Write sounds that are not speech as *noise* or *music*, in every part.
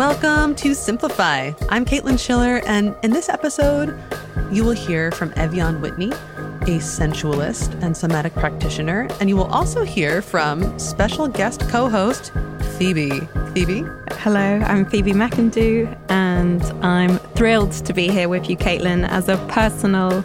Welcome to Simplify. I'm Caitlin Schiller, and in this episode, you will hear from Evyan Whitney, a sensualist and somatic practitioner, and you will also hear from special guest co host Phoebe. Phoebe? Hello, I'm Phoebe McIndoe, and I'm thrilled to be here with you, Caitlin, as a personal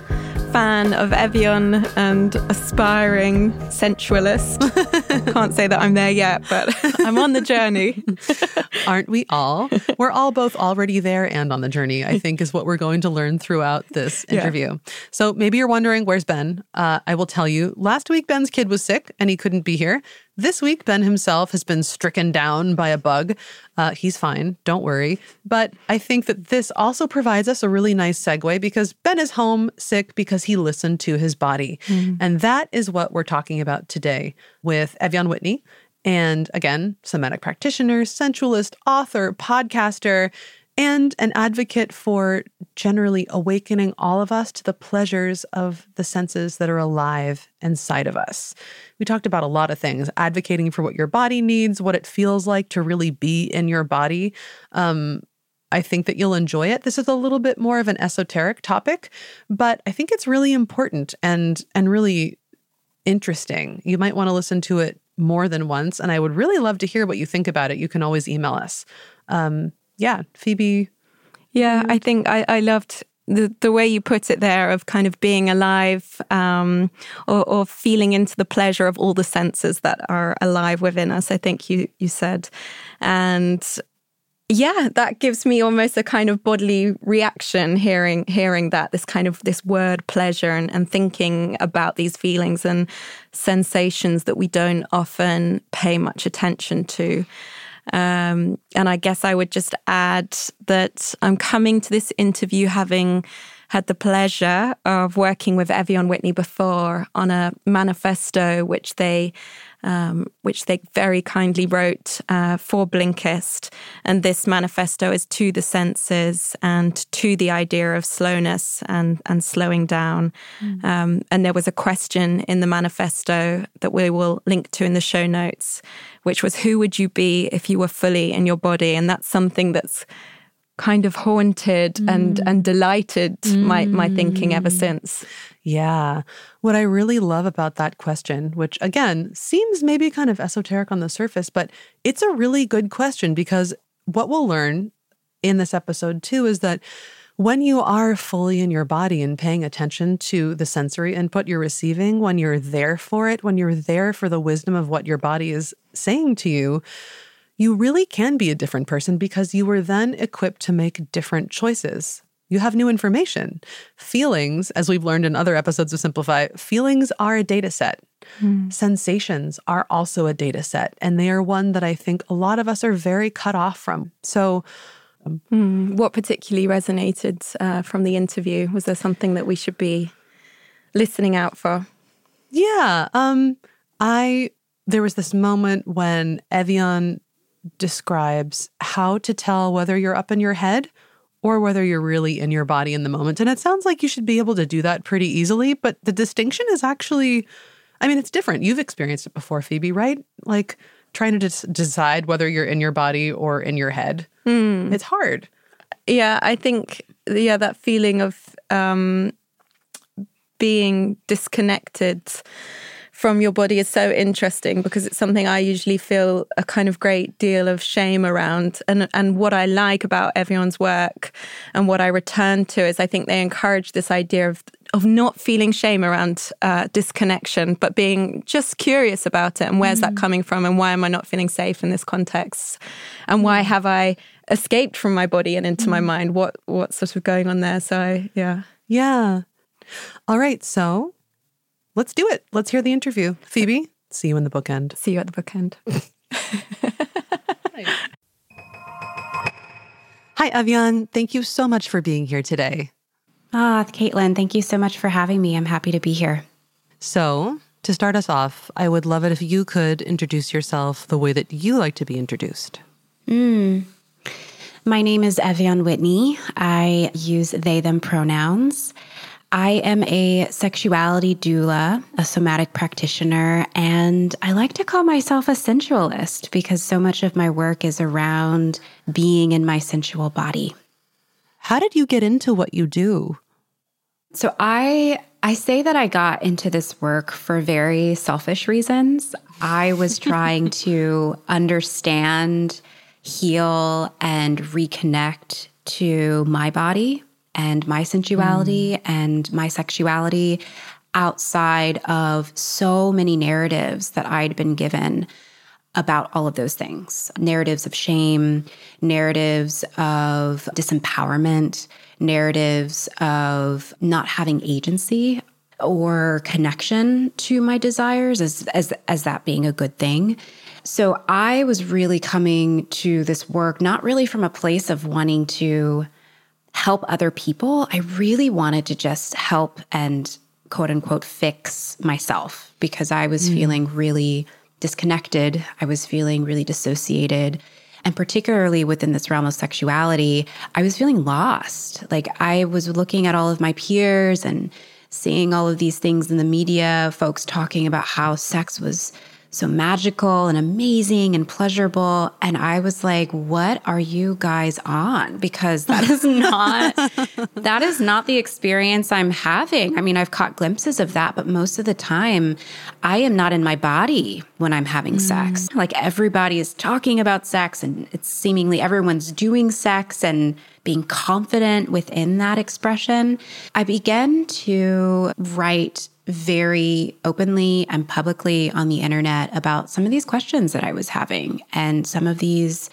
fan of Evyan and aspiring sensualist. *laughs* Can't say that I'm there yet, but *laughs* I'm on the journey. *laughs* Aren't we all? We're all both already there and on the journey, I think, is what we're going to learn throughout this interview. Yeah. So maybe you're wondering, where's Ben? Uh, I will tell you. Last week, Ben's kid was sick and he couldn't be here. This week, Ben himself has been stricken down by a bug. Uh, he's fine, don't worry. But I think that this also provides us a really nice segue because Ben is home sick because he listened to his body. Mm. And that is what we're talking about today with Evyan Whitney. And again, somatic practitioner, sensualist, author, podcaster and an advocate for generally awakening all of us to the pleasures of the senses that are alive inside of us. We talked about a lot of things advocating for what your body needs, what it feels like to really be in your body. Um, I think that you'll enjoy it. This is a little bit more of an esoteric topic, but I think it's really important and and really interesting. You might want to listen to it more than once, and I would really love to hear what you think about it. You can always email us. Um, yeah, Phoebe. Yeah, I think I, I loved the, the way you put it there of kind of being alive um, or, or, feeling into the pleasure of all the senses that are alive within us. I think you you said, and yeah, that gives me almost a kind of bodily reaction hearing hearing that this kind of this word pleasure and, and thinking about these feelings and sensations that we don't often pay much attention to. Um, and I guess I would just add that I'm coming to this interview having had the pleasure of working with Evyan Whitney before on a manifesto which they um, which they very kindly wrote uh, for Blinkist. And this manifesto is to the senses and to the idea of slowness and, and slowing down. Mm. Um, and there was a question in the manifesto that we will link to in the show notes, which was Who would you be if you were fully in your body? And that's something that's kind of haunted mm. and and delighted mm. my my thinking ever mm. since. Yeah. What I really love about that question, which again seems maybe kind of esoteric on the surface, but it's a really good question because what we'll learn in this episode too is that when you are fully in your body and paying attention to the sensory input you're receiving, when you're there for it, when you're there for the wisdom of what your body is saying to you, you really can be a different person because you were then equipped to make different choices you have new information. Feelings, as we've learned in other episodes of Simplify, feelings are a data set. Mm. Sensations are also a data set, and they are one that I think a lot of us are very cut off from. So, mm. what particularly resonated uh, from the interview? Was there something that we should be listening out for? Yeah, um, I there was this moment when Evyan describes how to tell whether you're up in your head or whether you're really in your body in the moment. And it sounds like you should be able to do that pretty easily, but the distinction is actually, I mean, it's different. You've experienced it before, Phoebe, right? Like trying to decide whether you're in your body or in your head. Mm. It's hard. Yeah, I think, yeah, that feeling of um, being disconnected from your body is so interesting because it's something I usually feel a kind of great deal of shame around. And and what I like about Evyan's work and what I return to is I think they encourage this idea of of not feeling shame around uh, disconnection, but being just curious about it and where's mm. that coming from and why am I not feeling safe in this context and why mm. have I escaped from my body and into mm. my mind? What what's sort of going on there? So I, yeah, yeah. All right, so let's do it. Let's hear the interview. Phoebe, see you in the bookend. See you at the bookend. *laughs* Hi, Evyan. Thank you so much for being here today. Ah, Caitlin, thank you so much for having me. I'm happy to be here. So, to start us off, I would love it if you could introduce yourself the way that you like to be introduced. Mm. My name is Evyan Whitney. I use they, them pronouns. I am a sexuality doula, a somatic practitioner, and I like to call myself a sensualist because so much of my work is around being in my sensual body. How did you get into what you do? So I I say that I got into this work for very selfish reasons. I was *laughs* trying to understand, heal and reconnect to my body and my sensuality mm. and my sexuality outside of so many narratives that I'd been given about all of those things narratives of shame, narratives of disempowerment, narratives of not having agency or connection to my desires as, as, as that being a good thing. So I was really coming to this work not really from a place of wanting to help other people. I really wanted to just help and quote unquote fix myself because I was mm. feeling really disconnected. I was feeling really dissociated. And particularly within this realm of sexuality, I was feeling lost. Like I was looking at all of my peers and seeing all of these things in the media, folks talking about how sex was so magical and amazing and pleasurable. And I was like, what are you guys on? Because that is not, *laughs* that is not the experience I'm having. I mean, I've caught glimpses of that, but most of the time I am not in my body when I'm having mm. sex. Like everybody is talking about sex and it's seemingly everyone's doing sex and being confident within that expression. I began to write very openly and publicly on the internet about some of these questions that I was having and some of these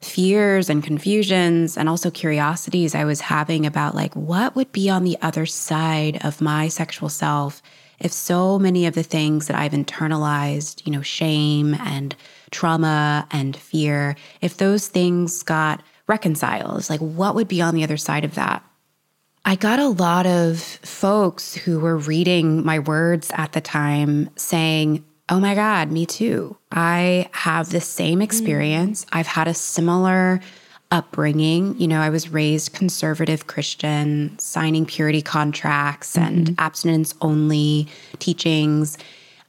fears and confusions and also curiosities I was having about like what would be on the other side of my sexual self if so many of the things that I've internalized, you know, shame and trauma and fear, if those things got reconciled, like what would be on the other side of that? I got a lot of folks who were reading my words at the time saying, Oh my God, me too. I have the same experience. Mm. I've had a similar upbringing. You know, I was raised conservative Christian, signing purity contracts mm-hmm. and abstinence only teachings.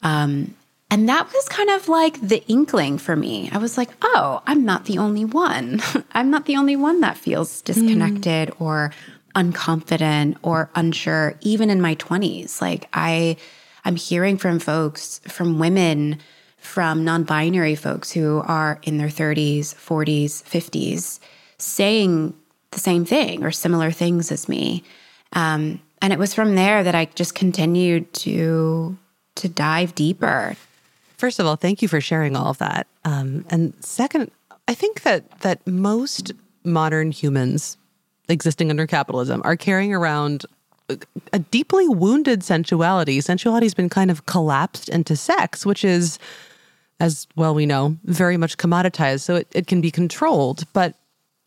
Um, and that was kind of like the inkling for me. I was like, oh, I'm not the only one. *laughs* I'm not the only one that feels disconnected mm. or unconfident or unsure even in my 20s like i i'm hearing from folks from women from non-binary folks who are in their 30s 40s 50s saying the same thing or similar things as me. Um, and it was from there that i just continued to to dive deeper. First of all thank you for sharing all of that. Um, and second i think that that most modern humans existing under capitalism are carrying around a deeply wounded sensuality. Sensuality has been kind of collapsed into sex, which is, as well we know, very much commoditized. So it, it can be controlled. But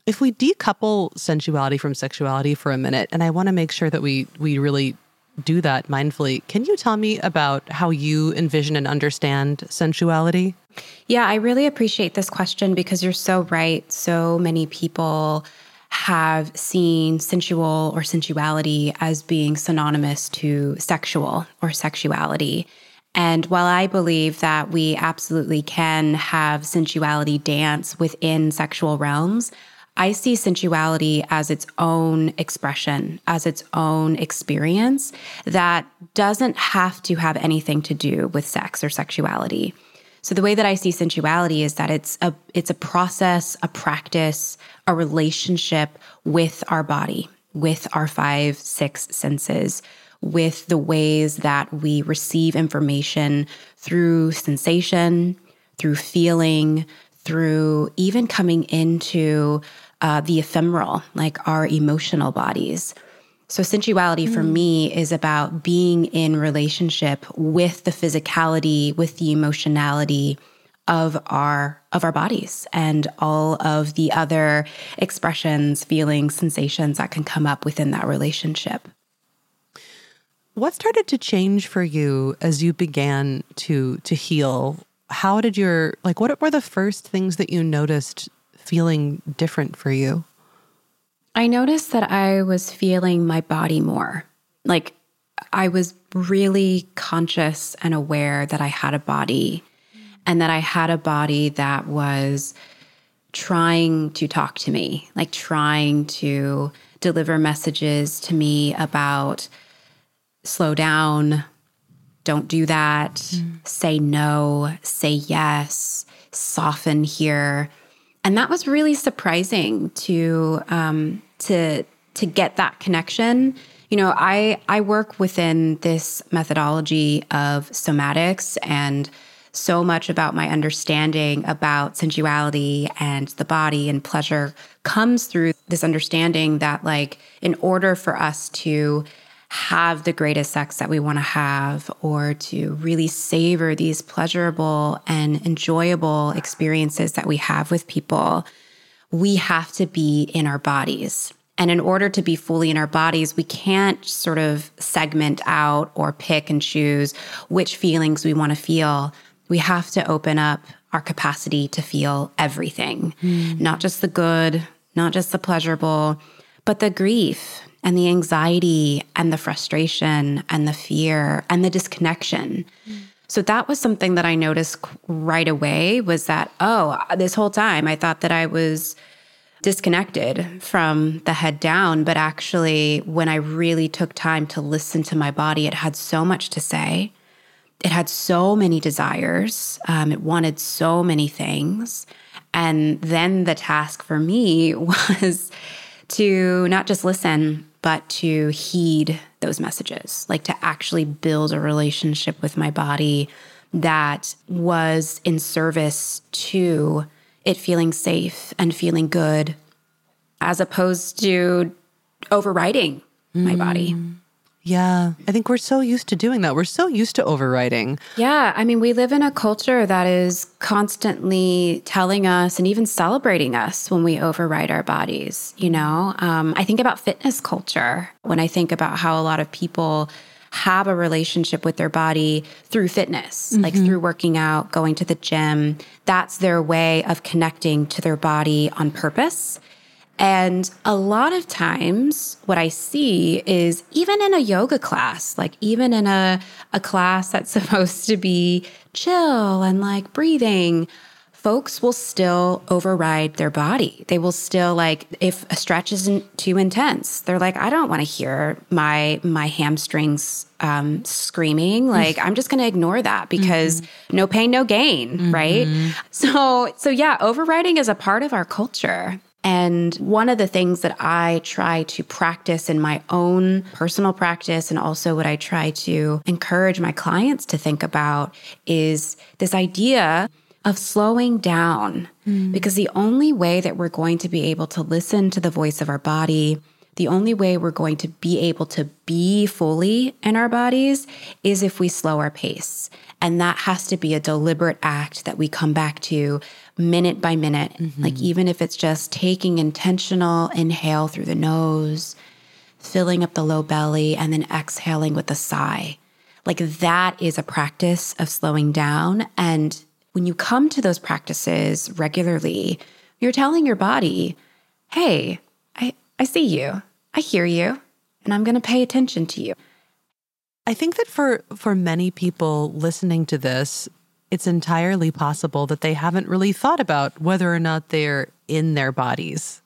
if we decouple sensuality from sexuality for a minute, and I want to make sure that we we really do that mindfully, can you tell me about how you envision and understand sensuality? Yeah, I really appreciate this question because you're so right. So many people have seen sensual or sensuality as being synonymous to sexual or sexuality. And while I believe that we absolutely can have sensuality dance within sexual realms, I see sensuality as its own expression, as its own experience that doesn't have to have anything to do with sex or sexuality. So the way that I see sensuality is that it's a it's a process, a practice, a relationship with our body, with our five, six senses, with the ways that we receive information through sensation, through feeling, through even coming into uh, the ephemeral, like our emotional bodies. So, sensuality mm. for me is about being in relationship with the physicality, with the emotionality of our of our bodies and all of the other expressions, feelings, sensations that can come up within that relationship. What started to change for you as you began to to heal? How did your like what were the first things that you noticed feeling different for you? I noticed that I was feeling my body more. Like I was really conscious and aware that I had a body and that I had a body that was trying to talk to me, like trying to deliver messages to me about slow down, don't do that, mm. say no, say yes, soften here. And that was really surprising to um, to to get that connection. You know, I I work within this methodology of somatics and so much about my understanding about sensuality and the body and pleasure comes through this understanding that like in order for us to have the greatest sex that we want to have or to really savor these pleasurable and enjoyable experiences that we have with people, we have to be in our bodies. And in order to be fully in our bodies, we can't sort of segment out or pick and choose which feelings we want to feel. We have to open up our capacity to feel everything, mm. not just the good, not just the pleasurable, but the grief and the anxiety and the frustration and the fear and the disconnection. Mm. So that was something that I noticed right away was that, oh, this whole time I thought that I was disconnected from the head down. But actually, when I really took time to listen to my body, it had so much to say. It had so many desires. Um, it wanted so many things. And then the task for me *laughs* was to not just listen, but to heed those messages, like to actually build a relationship with my body that was in service to it feeling safe and feeling good, as opposed to overriding mm. my body. Yeah, I think we're so used to doing that. We're so used to overriding. Yeah, I mean, we live in a culture that is constantly telling us and even celebrating us when we override our bodies. You know, um, I think about fitness culture when I think about how a lot of people have a relationship with their body through fitness, mm-hmm. like through working out, going to the gym. That's their way of connecting to their body on purpose. And a lot of times, what I see is even in a yoga class, like even in a, a class that's *laughs* supposed to be chill and like breathing, folks will still override their body. They will still like if a stretch isn't too intense, they're like, I don't want to hear my my hamstrings um, screaming. Like I'm just going to ignore that because mm-hmm. no pain, no gain, mm-hmm. right? So so yeah, overriding is a part of our culture. And one of the things that I try to practice in my own personal practice, and also what I try to encourage my clients to think about, is this idea of slowing down. Mm. Because the only way that we're going to be able to listen to the voice of our body, the only way we're going to be able to be fully in our bodies is if we slow our pace. And that has to be a deliberate act that we come back to minute by minute. Mm-hmm. Like, even if it's just taking intentional inhale through the nose, filling up the low belly, and then exhaling with a sigh. Like, that is a practice of slowing down. And when you come to those practices regularly, you're telling your body, hey, I, see you, I hear you, and I'm going to pay attention to you. I think that for for many people listening to this, it's entirely possible that they haven't really thought about whether or not they're in their bodies.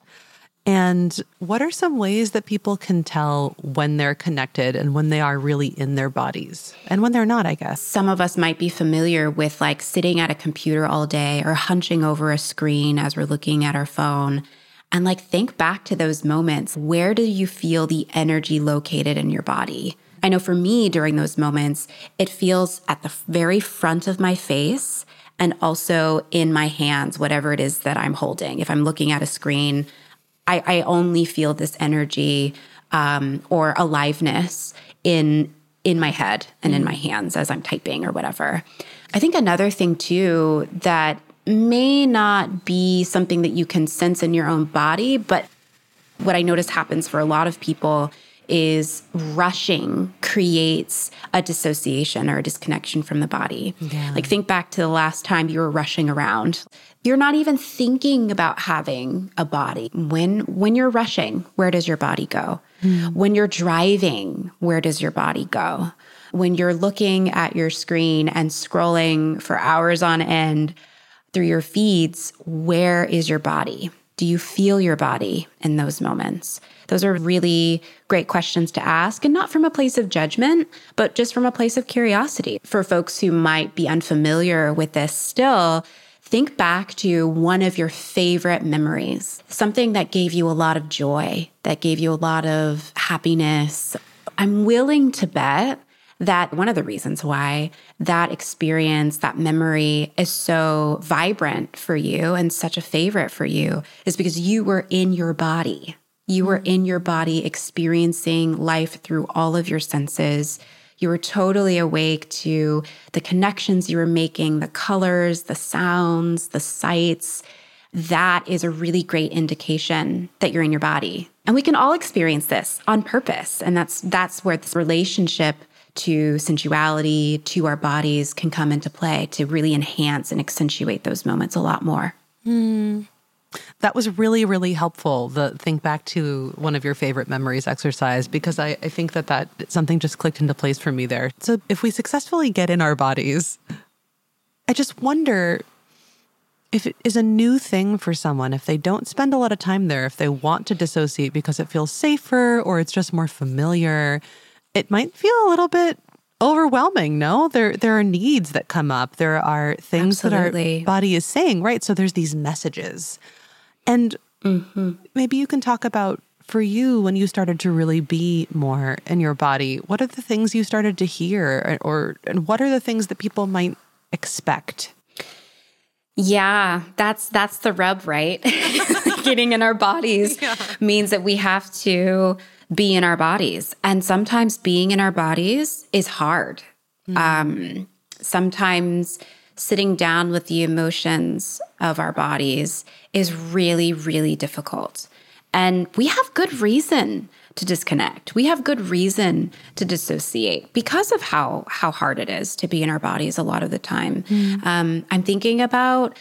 And what are some ways that people can tell when they're connected and when they are really in their bodies and when they're not, I guess? Some of us might be familiar with like sitting at a computer all day or hunching over a screen as we're looking at our phone. And like think back to those moments. Where do you feel the energy located in your body? I know for me during those moments, it feels at the very front of my face and also in my hands, whatever it is that I'm holding. If I'm looking at a screen, I, I only feel this energy um, or aliveness in in my head and in my hands as I'm typing or whatever. I think another thing too that may not be something that you can sense in your own body, but what I notice happens for a lot of people is rushing creates a dissociation or a disconnection from the body. Yeah. Like think back to the last time you were rushing around. You're not even thinking about having a body. When when you're rushing, where does your body go? Mm. When you're driving, where does your body go? When you're looking at your screen and scrolling for hours on end through your feeds, where is your body? Do you feel your body in those moments? Those are really great questions to ask, and not from a place of judgment, but just from a place of curiosity. For folks who might be unfamiliar with this still, think back to one of your favorite memories, something that gave you a lot of joy, that gave you a lot of happiness. I'm willing to bet that one of the reasons why that experience, that memory is so vibrant for you and such a favorite for you is because you were in your body. You were mm-hmm. in your body experiencing life through all of your senses. You were totally awake to the connections you were making, the colors, the sounds, the sights. That is a really great indication that you're in your body. And we can all experience this on purpose. And that's that's where this relationship to sensuality, to our bodies can come into play to really enhance and accentuate those moments a lot more. Mm. That was really, really helpful. The think back to one of your favorite memories exercise, because I, I think that that something just clicked into place for me there. So if we successfully get in our bodies, I just wonder if it is a new thing for someone, if they don't spend a lot of time there, if they want to dissociate because it feels safer or it's just more familiar, it might feel a little bit overwhelming no? There there are needs that come up. There are things Absolutely. that our body is saying right? So there's these messages. And mm-hmm. maybe you can talk about for you when you started to really be more in your body what are the things you started to hear? Or and what are the things that people might expect? Yeah that's that's the rub right? *laughs* Getting in our bodies *laughs* yeah. means that we have to be in our bodies. And sometimes being in our bodies is hard. Mm-hmm. Um, sometimes sitting down with the emotions of our bodies is really, really difficult. And we have good reason to disconnect. We have good reason to dissociate because of how how hard it is to be in our bodies a lot of the time. Mm. Um, I'm thinking about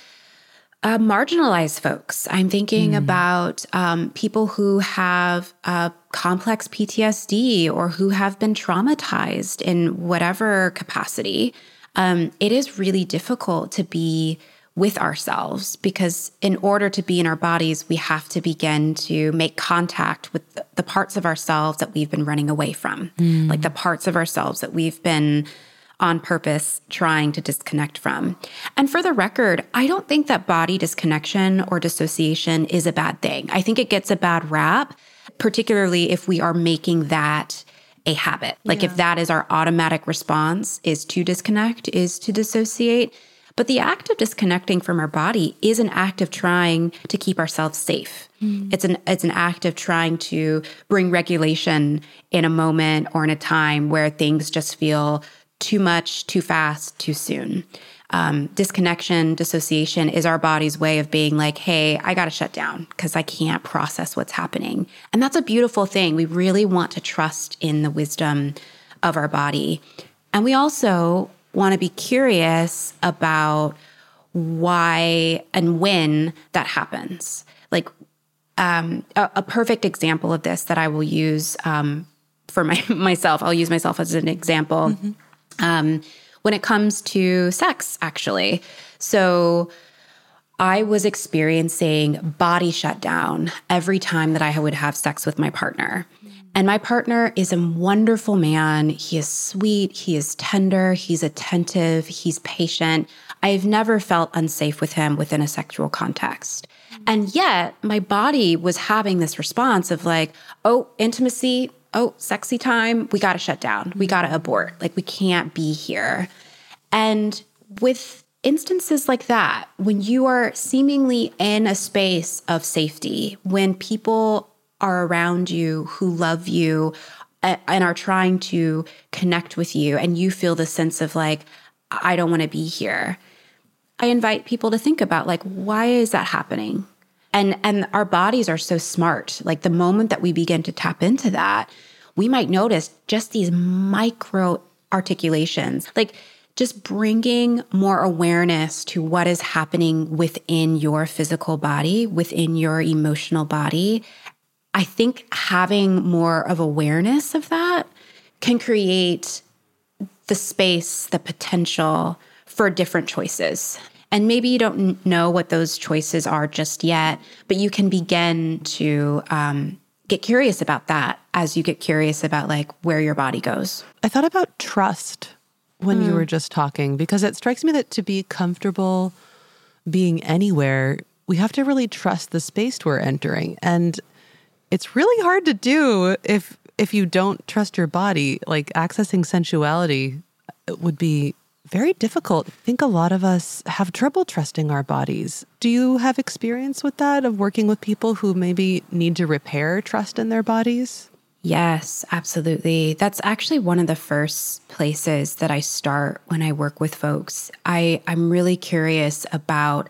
uh, marginalized folks. I'm thinking mm. about um, people who have uh, complex PTSD or who have been traumatized in whatever capacity. Um, it is really difficult to be with ourselves because in order to be in our bodies, we have to begin to make contact with the parts of ourselves that we've been running away from, mm. like the parts of ourselves that we've been on purpose trying to disconnect from. And for the record, I don't think that body disconnection or dissociation is a bad thing. I think it gets a bad rap, particularly if we are making that a habit. Like yeah. if that is our automatic response is to disconnect, is to dissociate. But the act of disconnecting from our body is an act of trying to keep ourselves safe. Mm. It's an it's an act of trying to bring regulation in a moment or in a time where things just feel too much, too fast, too soon. Um, disconnection, dissociation is our body's way of being like, hey, I got to shut down because I can't process what's happening. And that's a beautiful thing. We really want to trust in the wisdom of our body. And we also want to be curious about why and when that happens. Like um, a, a, perfect example of this that I will use um, for my, *laughs* myself, I'll use myself as an example. Mm-hmm um, when it comes to sex, actually. So I was experiencing body shutdown every time that I would have sex with my partner. And my partner is a wonderful man. He is sweet, he is tender, he's attentive, he's patient. I've never felt unsafe with him within a sexual context. And yet, my body was having this response of like, oh, intimacy, oh, sexy time, we got to shut down. We got to abort. Like, we can't be here. And with instances like that, when you are seemingly in a space of safety, when people are around you who love you and are trying to connect with you, and you feel the sense of like, I don't want to be here. I invite people to think about like, why is that happening? And and our bodies are so smart. Like the moment that we begin to tap into that, we might notice just these micro articulations. Like just bringing more awareness to what is happening within your physical body, within your emotional body. I think having more of awareness of that can create the space, the potential for different choices. And maybe you don't know what those choices are just yet, but you can begin to um, get curious about that as you get curious about like where your body goes. I thought about trust when mm. you were just talking because it strikes me that to be comfortable being anywhere, we have to really trust the space we're entering. And it's really hard to do if if you don't trust your body, like accessing sensuality would be very difficult. I think a lot of us have trouble trusting our bodies. Do you have experience with that of working with people who maybe need to repair trust in their bodies? Yes, absolutely. That's actually one of the first places that I start when I work with folks. I, I'm really curious about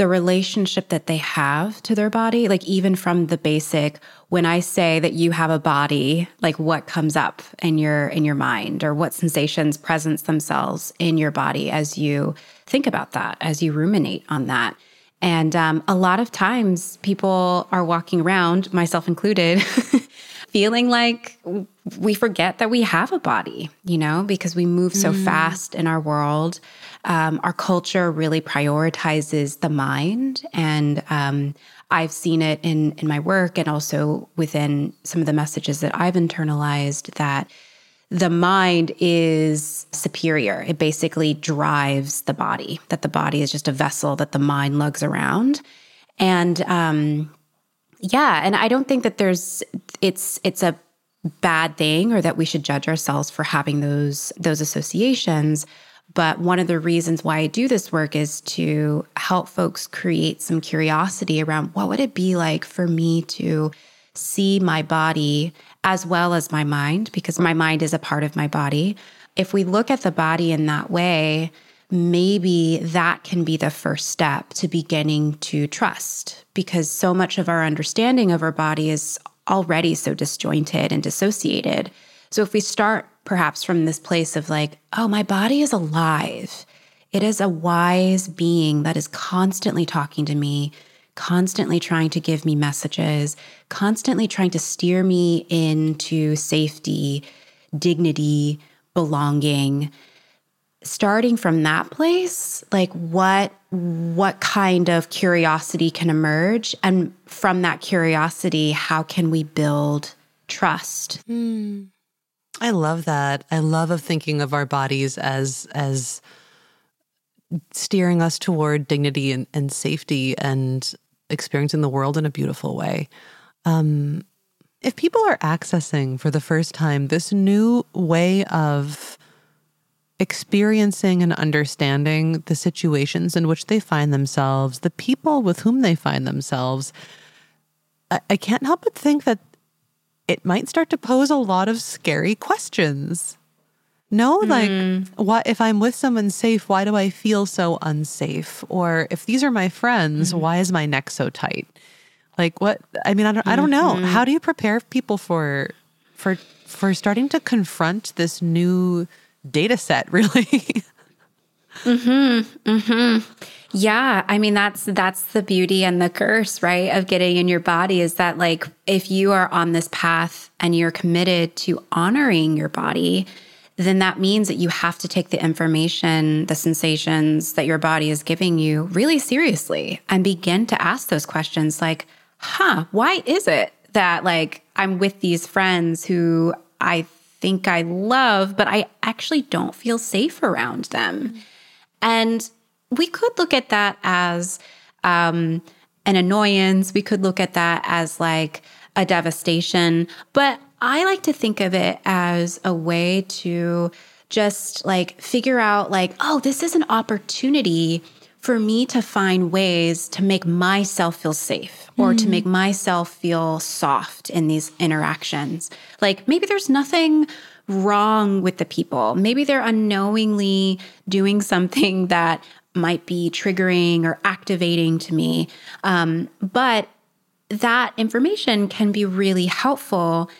the relationship that they have to their body, like even from the basic, when I say that you have a body, like what comes up in your in your mind or what sensations presents themselves in your body as you think about that, as you ruminate on that. And um, a lot of times people are walking around, myself included, *laughs* feeling like we forget that we have a body, you know, because we move so mm. fast in our world. Um, our culture really prioritizes the mind. And um, I've seen it in, in my work and also within some of the messages that I've internalized that the mind is superior. It basically drives the body, that the body is just a vessel that the mind lugs around. And um, yeah, and I don't think that there's it's it's a bad thing or that we should judge ourselves for having those those associations. But one of the reasons why I do this work is to help folks create some curiosity around what would it be like for me to see my body as well as my mind, because my mind is a part of my body. If we look at the body in that way, maybe that can be the first step to beginning to trust, because so much of our understanding of our body is already so disjointed and dissociated. So if we start perhaps from this place of like, oh, my body is alive. It is a wise being that is constantly talking to me, constantly trying to give me messages, constantly trying to steer me into safety, dignity, belonging. Starting from that place, like what what kind of curiosity can emerge and from that curiosity, how can we build trust? Mm. I love that. I love of thinking of our bodies as as steering us toward dignity and, and safety and experiencing the world in a beautiful way. Um, if people are accessing for the first time this new way of experiencing and understanding the situations in which they find themselves, the people with whom they find themselves, I, I can't help but think that it might start to pose a lot of scary questions. No, like, mm. what if I'm with someone safe? Why do I feel so unsafe? Or if these are my friends, mm. why is my neck so tight? Like, what? I mean, I don't, I don't know. Mm-hmm. How do you prepare people for, for, for starting to confront this new data set? *laughs* Really? hmm. Hmm. Yeah, I mean that's that's the beauty and the curse, right, of getting in your body is that like if you are on this path and you're committed to honoring your body, then that means that you have to take the information, the sensations that your body is giving you really seriously and begin to ask those questions like, "Huh, why is it that like I'm with these friends who I think I love, but I actually don't feel safe around them?" And we could look at that as um, an annoyance. We could look at that as like a devastation. But I like to think of it as a way to just like figure out, like, oh, this is an opportunity for me to find ways to make myself feel safe or mm. to make myself feel soft in these interactions. Like maybe there's nothing wrong with the people. Maybe they're unknowingly doing something *laughs* that might be triggering or activating to me. Um, but that information can be really helpful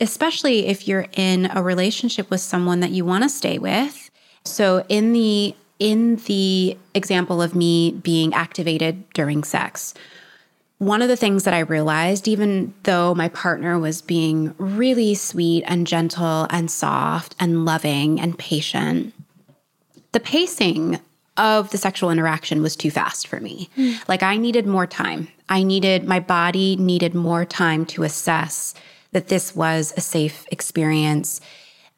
especially if you're in a relationship with someone that you want to stay with. So in the in the example of me being activated during sex, one of the things that I realized, even though my partner was being really sweet and gentle and soft and loving and patient, the pacing of the sexual interaction was too fast for me. Mm. Like I needed more time. I needed, my body needed more time to assess that this was a safe experience.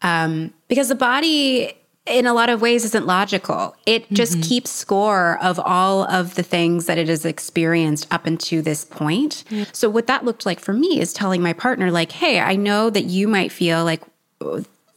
Um, because the body, in a lot of ways, isn't logical. It just mm-hmm. keeps score of all of the things that it has experienced up until this point. Yeah. So, what that looked like for me is telling my partner, like, hey, I know that you might feel like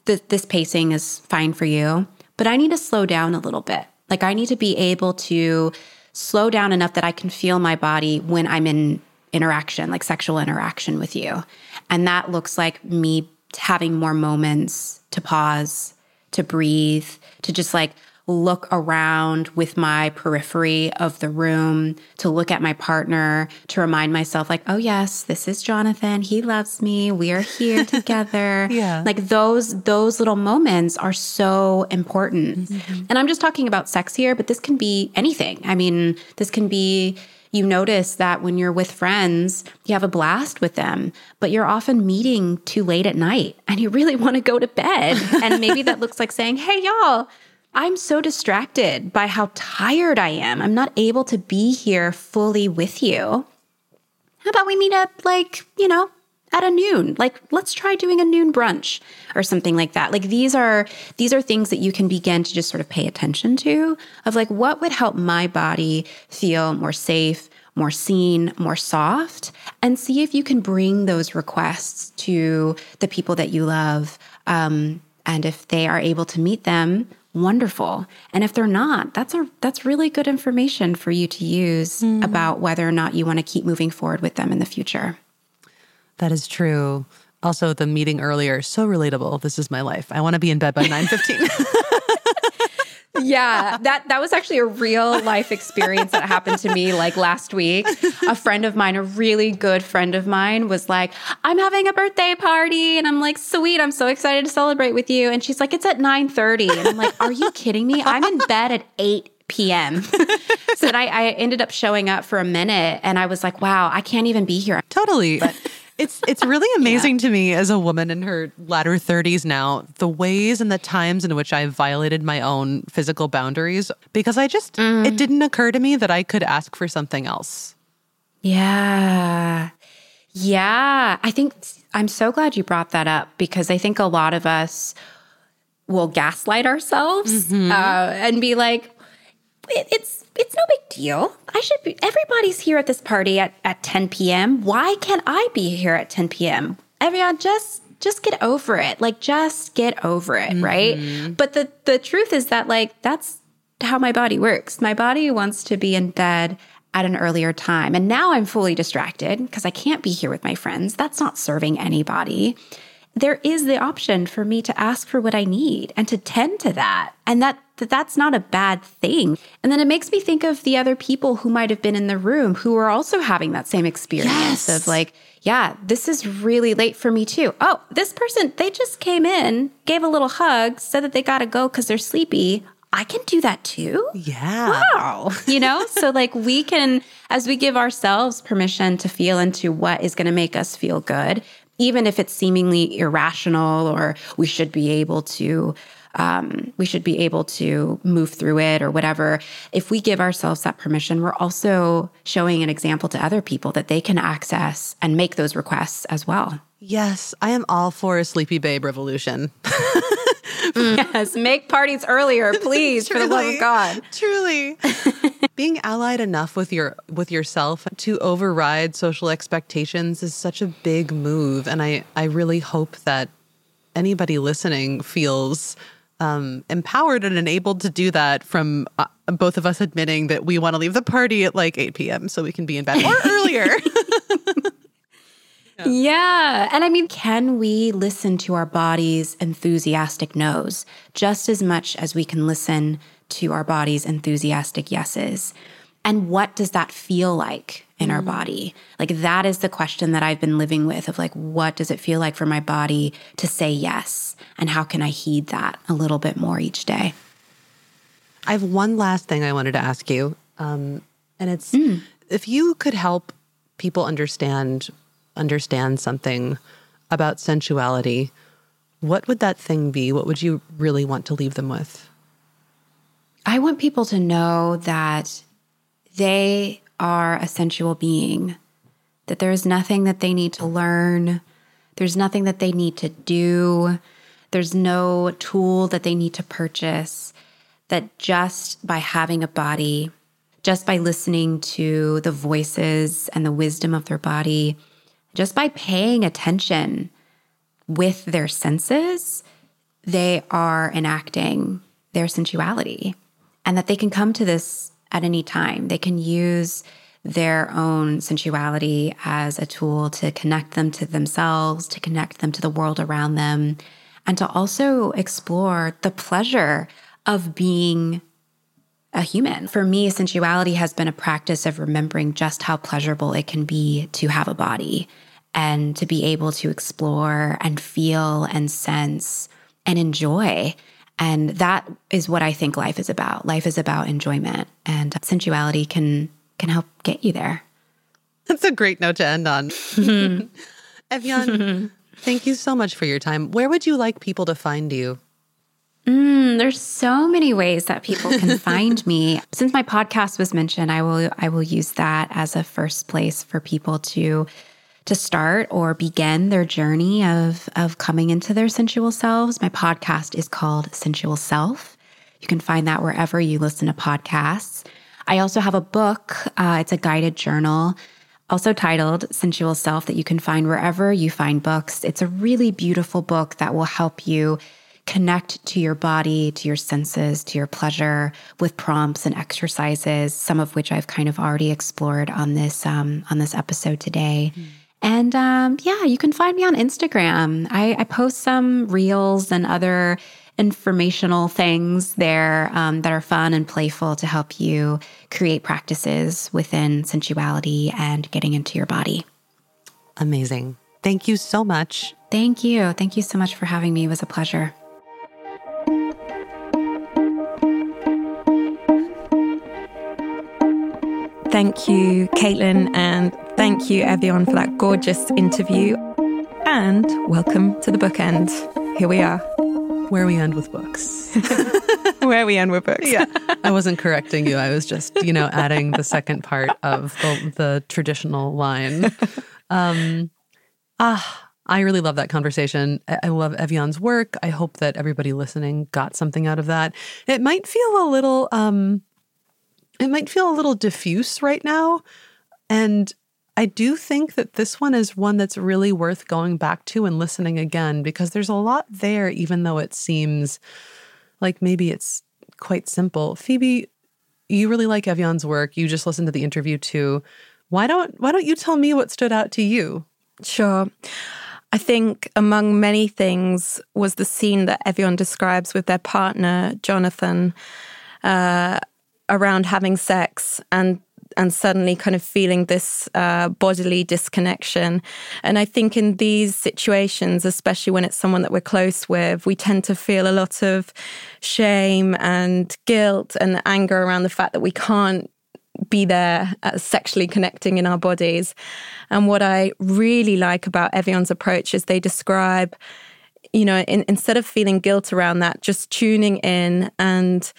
th- this pacing is fine for you, but I need to slow down a little bit. Like, I need to be able to slow down enough that I can feel my body when I'm in interaction, like sexual interaction with you. And that looks like me having more moments to pause, to breathe, to just like look around with my periphery of the room, to look at my partner, to remind myself, like, oh, yes, this is Jonathan. He loves me. We are here *laughs* together. yeah. Like those, those little moments are so important. Mm-hmm. And I'm just talking about sex here, but this can be anything. I mean, this can be you notice that when you're with friends, you have a blast with them, but you're often meeting too late at night and you really want to go to bed. *laughs* and maybe that looks like saying, Hey, y'all, I'm so distracted by how tired I am. I'm not able to be here fully with you. How about we meet up, like, you know, at a noon. Like let's try doing a noon brunch or something like that. Like these are these are things that you can begin to just sort of pay attention to of like what would help my body feel more safe more seen more soft and see if you can bring those requests to the people that you love um, and if they are able to meet them wonderful. And if they're not that's a that's really good information for you to use mm. about whether or not you want to keep moving forward with them in the future that is true. Also, the meeting earlier, so relatable. This is my life. I want to be in bed by 9:15. *laughs* yeah, that that was actually a real life experience that happened to me like last week. A friend of mine, a really good friend of mine was like, "I'm having a birthday party." And I'm like, "Sweet, I'm so excited to celebrate with you." And she's like, "It's at 9:30." And I'm like, "Are you kidding me? I'm in bed at 8 p.m. so I, I ended up showing up for a minute and I was like, wow, I can't even be here. Totally. But it's it's really *laughs* amazing yeah. to me as a woman in her latter 30s now, the ways and the times in which I've violated my own physical boundaries because I just mm. it didn't occur to me that I could ask for something else. Yeah. Yeah, I think I'm so glad you brought that up because I think a lot of us will gaslight ourselves mm-hmm. uh, and be like, it's it's no big deal. I should be everybody's here at this party at, at 10 p.m. Why can't I be here at 10 p.m.? Everyone just just get over it. Like just get over it, mm-hmm. right? But the the truth is that like that's how my body works. My body wants to be in bed at an earlier time. And now I'm fully distracted because I can't be here with my friends. That's not serving anybody there is the option for me to ask for what I need and to tend to that. And that, that that's not a bad thing. And then it makes me think of the other people who might have been in the room who are also having that same experience yes. of like, yeah, this is really late for me too. Oh, this person, they just came in, gave a little hug, said that they got to go because they're sleepy. I can do that too. Yeah. Wow. You know, *laughs* so like we can, as we give ourselves permission to feel into what is going to make us feel good, even if it's seemingly irrational or we should be able to um, we should be able to move through it or whatever. If we give ourselves that permission, we're also showing an example to other people that they can access and make those requests as well. Yes, I am all for a sleepy babe revolution. *laughs* yes, make parties earlier, *laughs* please, truly, for the love of God. Truly. *laughs* Being allied enough with your with yourself to override social expectations is such a big move and I I really hope that anybody listening feels um, empowered and enabled to do that from uh, both of us admitting that we want to leave the party at like 8 p.m. so we can be in bed or *laughs* earlier. *laughs* Yeah. And I mean, can we listen to our body's enthusiastic no's just as much as we can listen to our body's enthusiastic yeses? And what does that feel like in mm. our body? Like, that is the question that I've been living with of like, what does it feel like for my body to say yes? And how can I heed that a little bit more each day? I have one last thing I wanted to ask you. Um, and it's mm. if you could help people understand understand something about sensuality, what would that thing be? What would you really want to leave them with? I want people to know that they are a sensual being, that there is nothing that they need to learn, there's nothing that they need to do, there's no tool that they need to purchase, that just by having a body, just by listening to the voices and the wisdom of their body, just by paying attention with their senses, they are enacting their sensuality. And that they can come to this at any time. They can use their own sensuality as a tool to connect them to themselves, to connect them to the world around them, and to also explore the pleasure of being a human. For me, sensuality has been a practice of remembering just how pleasurable it can be to have a body and to be able to explore and feel and sense and enjoy. And that is what I think life is about. Life is about enjoyment and sensuality can can help get you there. That's a great note to end on. *laughs* Evyan, thank you so much for your time. Where would you like people to find you? Mm, there's so many ways that people can *laughs* find me. Since my podcast was mentioned, I will I will use that as a first place for people to to start or begin their journey of of coming into their sensual selves. My podcast is called Sensual Self. You can find that wherever you listen to podcasts. I also have a book. Uh, it's a guided journal also titled Sensual Self, that you can find wherever you find books. It's a really beautiful book that will help you connect to your body, to your senses, to your pleasure with prompts and exercises, some of which I've kind of already explored on this um, on this episode today. Mm. And um, yeah, you can find me on Instagram. I, I, post some reels and other informational things there um, that are fun and playful to help you create practices within sensuality and getting into your body. Amazing. Thank you so much. Thank you. Thank you so much for having me. It was a pleasure. Thank you, Caitlin, and thank you, Evyan, for that gorgeous interview. And welcome to the bookend. Here we are. Where we end with books. *laughs* Where we end with books. yeah. I wasn't correcting you. I was just, you know, adding the second part of the, the traditional line. Um, ah, I really love that conversation. I love Evyan's work. I hope that everybody listening got something out of that. It might feel a little um it might feel a little diffuse right now. And I do think that this one is one that's really worth going back to and listening again because there's a lot there, even though it seems like maybe it's quite simple. Phoebe, you really like Evyan's work. You just listened to the interview too. Why don't why don't you tell me what stood out to you? Sure. I think among many things was the scene that Evyan describes with their partner, Jonathan. Uh, around having sex and and suddenly kind of feeling this uh, bodily disconnection. And I think in these situations, especially when it's someone that we're close with, we tend to feel a lot of shame and guilt and anger around the fact that we can't be there uh, sexually connecting in our bodies. And what I really like about Evyan's approach is they describe, you know, in, instead of feeling guilt around that, just tuning in and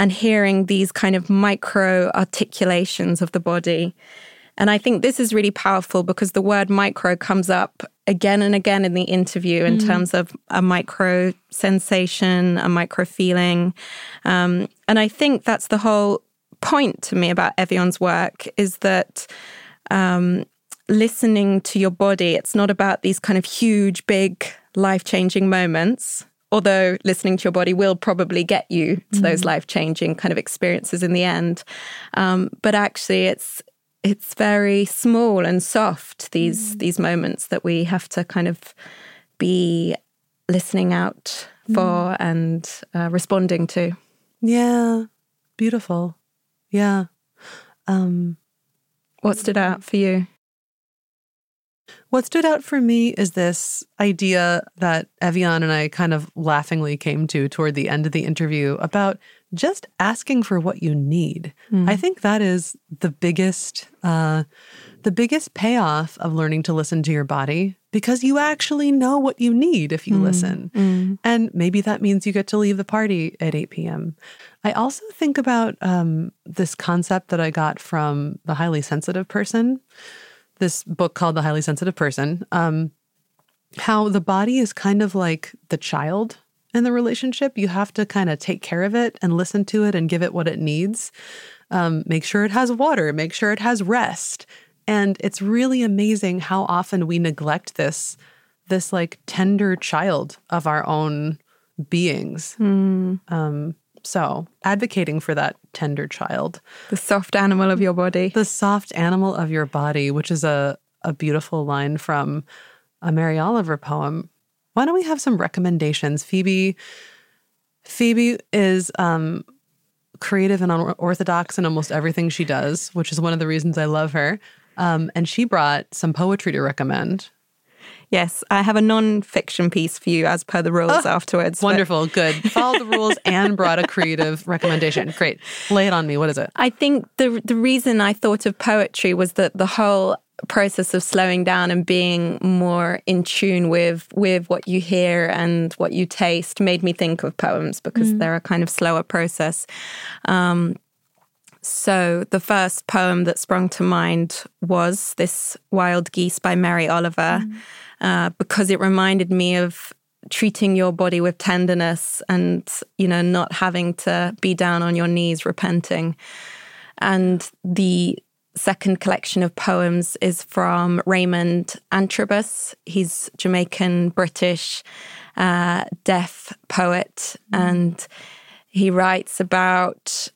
and hearing these kind of micro articulations of the body. And I think this is really powerful because the word micro comes up again and again in the interview in mm. terms of a micro sensation, a micro feeling. Um, and I think that's the whole point to me about Evyan's work is that um, listening to your body, it's not about these kind of huge, big, life changing moments although listening to your body will probably get you to mm. those life changing kind of experiences in the end. Um, but actually, it's it's very small and soft these mm. these moments that we have to kind of be listening out for mm. and uh, responding to. Yeah, beautiful. Yeah. Um, what stood out for you? What stood out for me is this idea that Evyan and I kind of laughingly came to toward the end of the interview about just asking for what you need. Mm. I think that is the biggest uh, the biggest payoff of learning to listen to your body because you actually know what you need if you mm. listen. Mm. And maybe that means you get to leave the party at 8 p.m. I also think about um, this concept that I got from the highly sensitive person this book called The Highly Sensitive Person, um, how the body is kind of like the child in the relationship. You have to kind of take care of it and listen to it and give it what it needs. Um, make sure it has water, make sure it has rest. And it's really amazing how often we neglect this, this like tender child of our own beings. Mm. Um, so, advocating for that tender child, the soft animal of your body, the soft animal of your body, which is a a beautiful line from a Mary Oliver poem. Why don't we have some recommendations? Phoebe Phoebe is um, creative and unorthodox in almost everything she does, which is one of the reasons I love her. Um, and she brought some poetry to recommend. Yes, I have a non-fiction piece for you as per the rules oh, afterwards. Wonderful, good. Followed the rules *laughs* and brought a creative recommendation. Great. Lay it on me. What is it? I think the the reason I thought of poetry was that the whole process of slowing down and being more in tune with with what you hear and what you taste made me think of poems because mm. they're a kind of slower process. Um, so the first poem that sprung to mind was this Wild Geese by Mary Oliver, mm. Uh, because it reminded me of treating your body with tenderness and, you know, not having to be down on your knees repenting. And the second collection of poems is from Raymond Antrobus. He's Jamaican British uh, deaf poet, and he writes about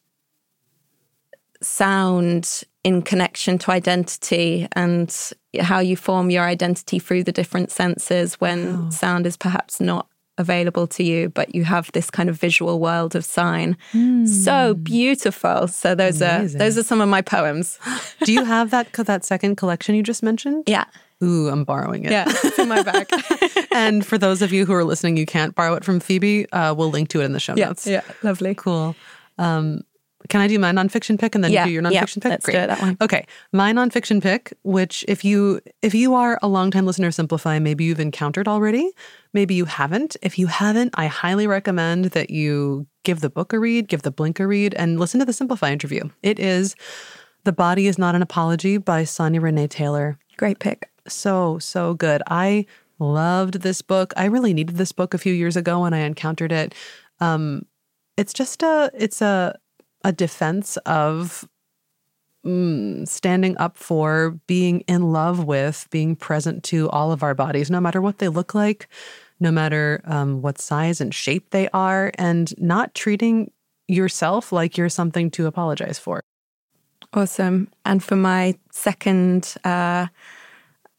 sound in connection to identity and how you form your identity through the different senses when sound is perhaps not available to you, but you have this kind of visual world of sign. Mm. So beautiful. So those Amazing. are those are some of my poems. Do you have that *laughs* that second collection you just mentioned? Yeah. Ooh, I'm borrowing it. Yeah, it's in my bag. *laughs* and for those of you who are listening, you can't borrow it from Phoebe. Uh, we'll link to it in the show yeah, notes. Yeah, lovely. Cool. Um, can I do my nonfiction pick and then yeah, do your nonfiction yeah, pick? Let's Great. do that one. Okay, my nonfiction pick, which if you if you are a longtime listener of Simplify, maybe you've encountered already, maybe you haven't. If you haven't, I highly recommend that you give the book a read, give the Blink a read, and listen to the Simplify interview. It is "The Body Is Not an Apology" by Sonya Renee Taylor. Great pick. So so good. I loved this book. I really needed this book a few years ago when I encountered it. Um, it's just a it's a a defense of mm, standing up for being in love with, being present to all of our bodies, no matter what they look like, no matter um, what size and shape they are, and not treating yourself like you're something to apologize for. Awesome. And for my second uh,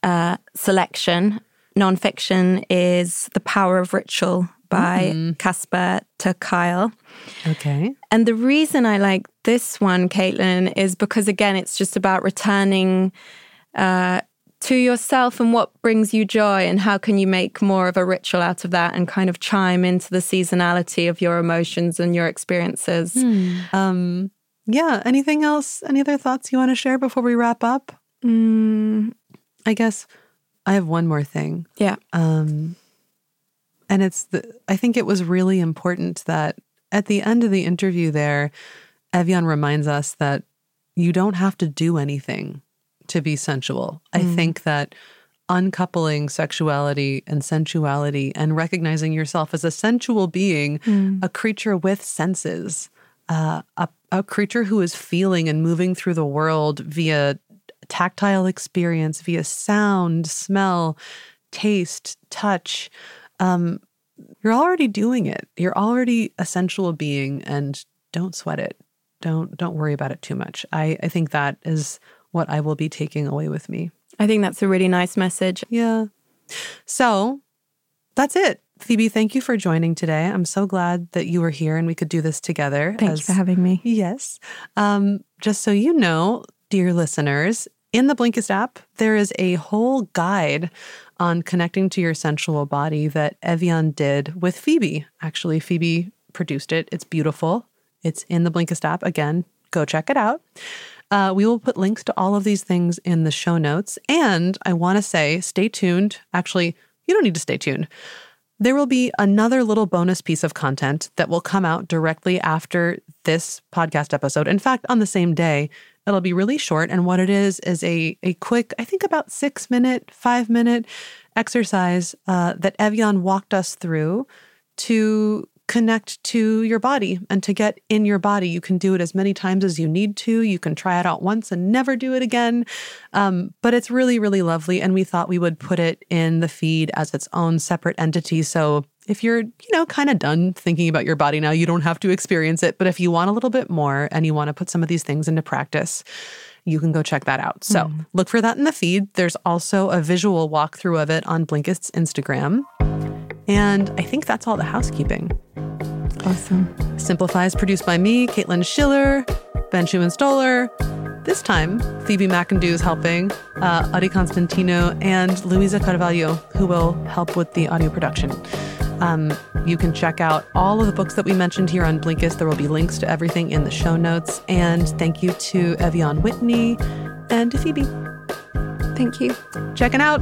uh, selection, nonfiction is The Power of Ritual by mm-hmm. Casper mm. Kuile. Okay. And the reason I like this one, Caitlin, is because again, it's just about returning uh, to yourself and what brings you joy and how can you make more of a ritual out of that and kind of chime into the seasonality of your emotions and your experiences. Mm. Um, yeah. Anything else? Any other thoughts you want to share before we wrap up? Mm. I guess I have one more thing. Yeah. Um, and it's the, I think it was really important that at the end of the interview there, Evyan reminds us that you don't have to do anything to be sensual. Mm. I think that uncoupling sexuality and sensuality and recognizing yourself as a sensual being, mm. a creature with senses, uh, a, a creature who is feeling and moving through the world via tactile experience, via sound, smell, taste, touch um, you're already doing it. You're already a sensual being, and don't sweat it. Don't don't worry about it too much. I I think that is what I will be taking away with me. I think that's a really nice message. Yeah. So that's it. Phoebe, thank you for joining today. I'm so glad that you were here and we could do this together. Thank as, you for having me. Yes. Um, just so you know, dear listeners, in the Blinkist app, there is a whole guide on connecting to your sensual body that Evyan did with Phoebe. Actually, Phoebe produced it. It's beautiful. It's in the Blinkist app. Again, go check it out. Uh, we will put links to all of these things in the show notes. And I want to say, stay tuned. Actually, you don't need to stay tuned. There will be another little bonus piece of content that will come out directly after this podcast episode. In fact, on the same day, it'll be really short. And what it is is a, a quick, I think about six minute, five minute exercise uh, that Evyan walked us through to connect to your body and to get in your body. You can do it as many times as you need to. You can try it out once and never do it again. Um, but it's really, really lovely. And we thought we would put it in the feed as its own separate entity. So if you're, you know, kind of done thinking about your body now, you don't have to experience it. But if you want a little bit more and you want to put some of these things into practice, you can go check that out. So mm. look for that in the feed. There's also a visual walkthrough of it on Blinkist's Instagram. And I think that's all the housekeeping. Awesome. Simplify is produced by me, Caitlin Schiller, Ben Schuman Stoller. This time, Phoebe McIndoe is helping, uh, Adi Constantino, and Luisa Carvalho, who will help with the audio production. Um, you can check out all of the books that we mentioned here on Blinkist. There will be links to everything in the show notes. And thank you to Evyan Whitney and to Phoebe. Thank you. Checking out.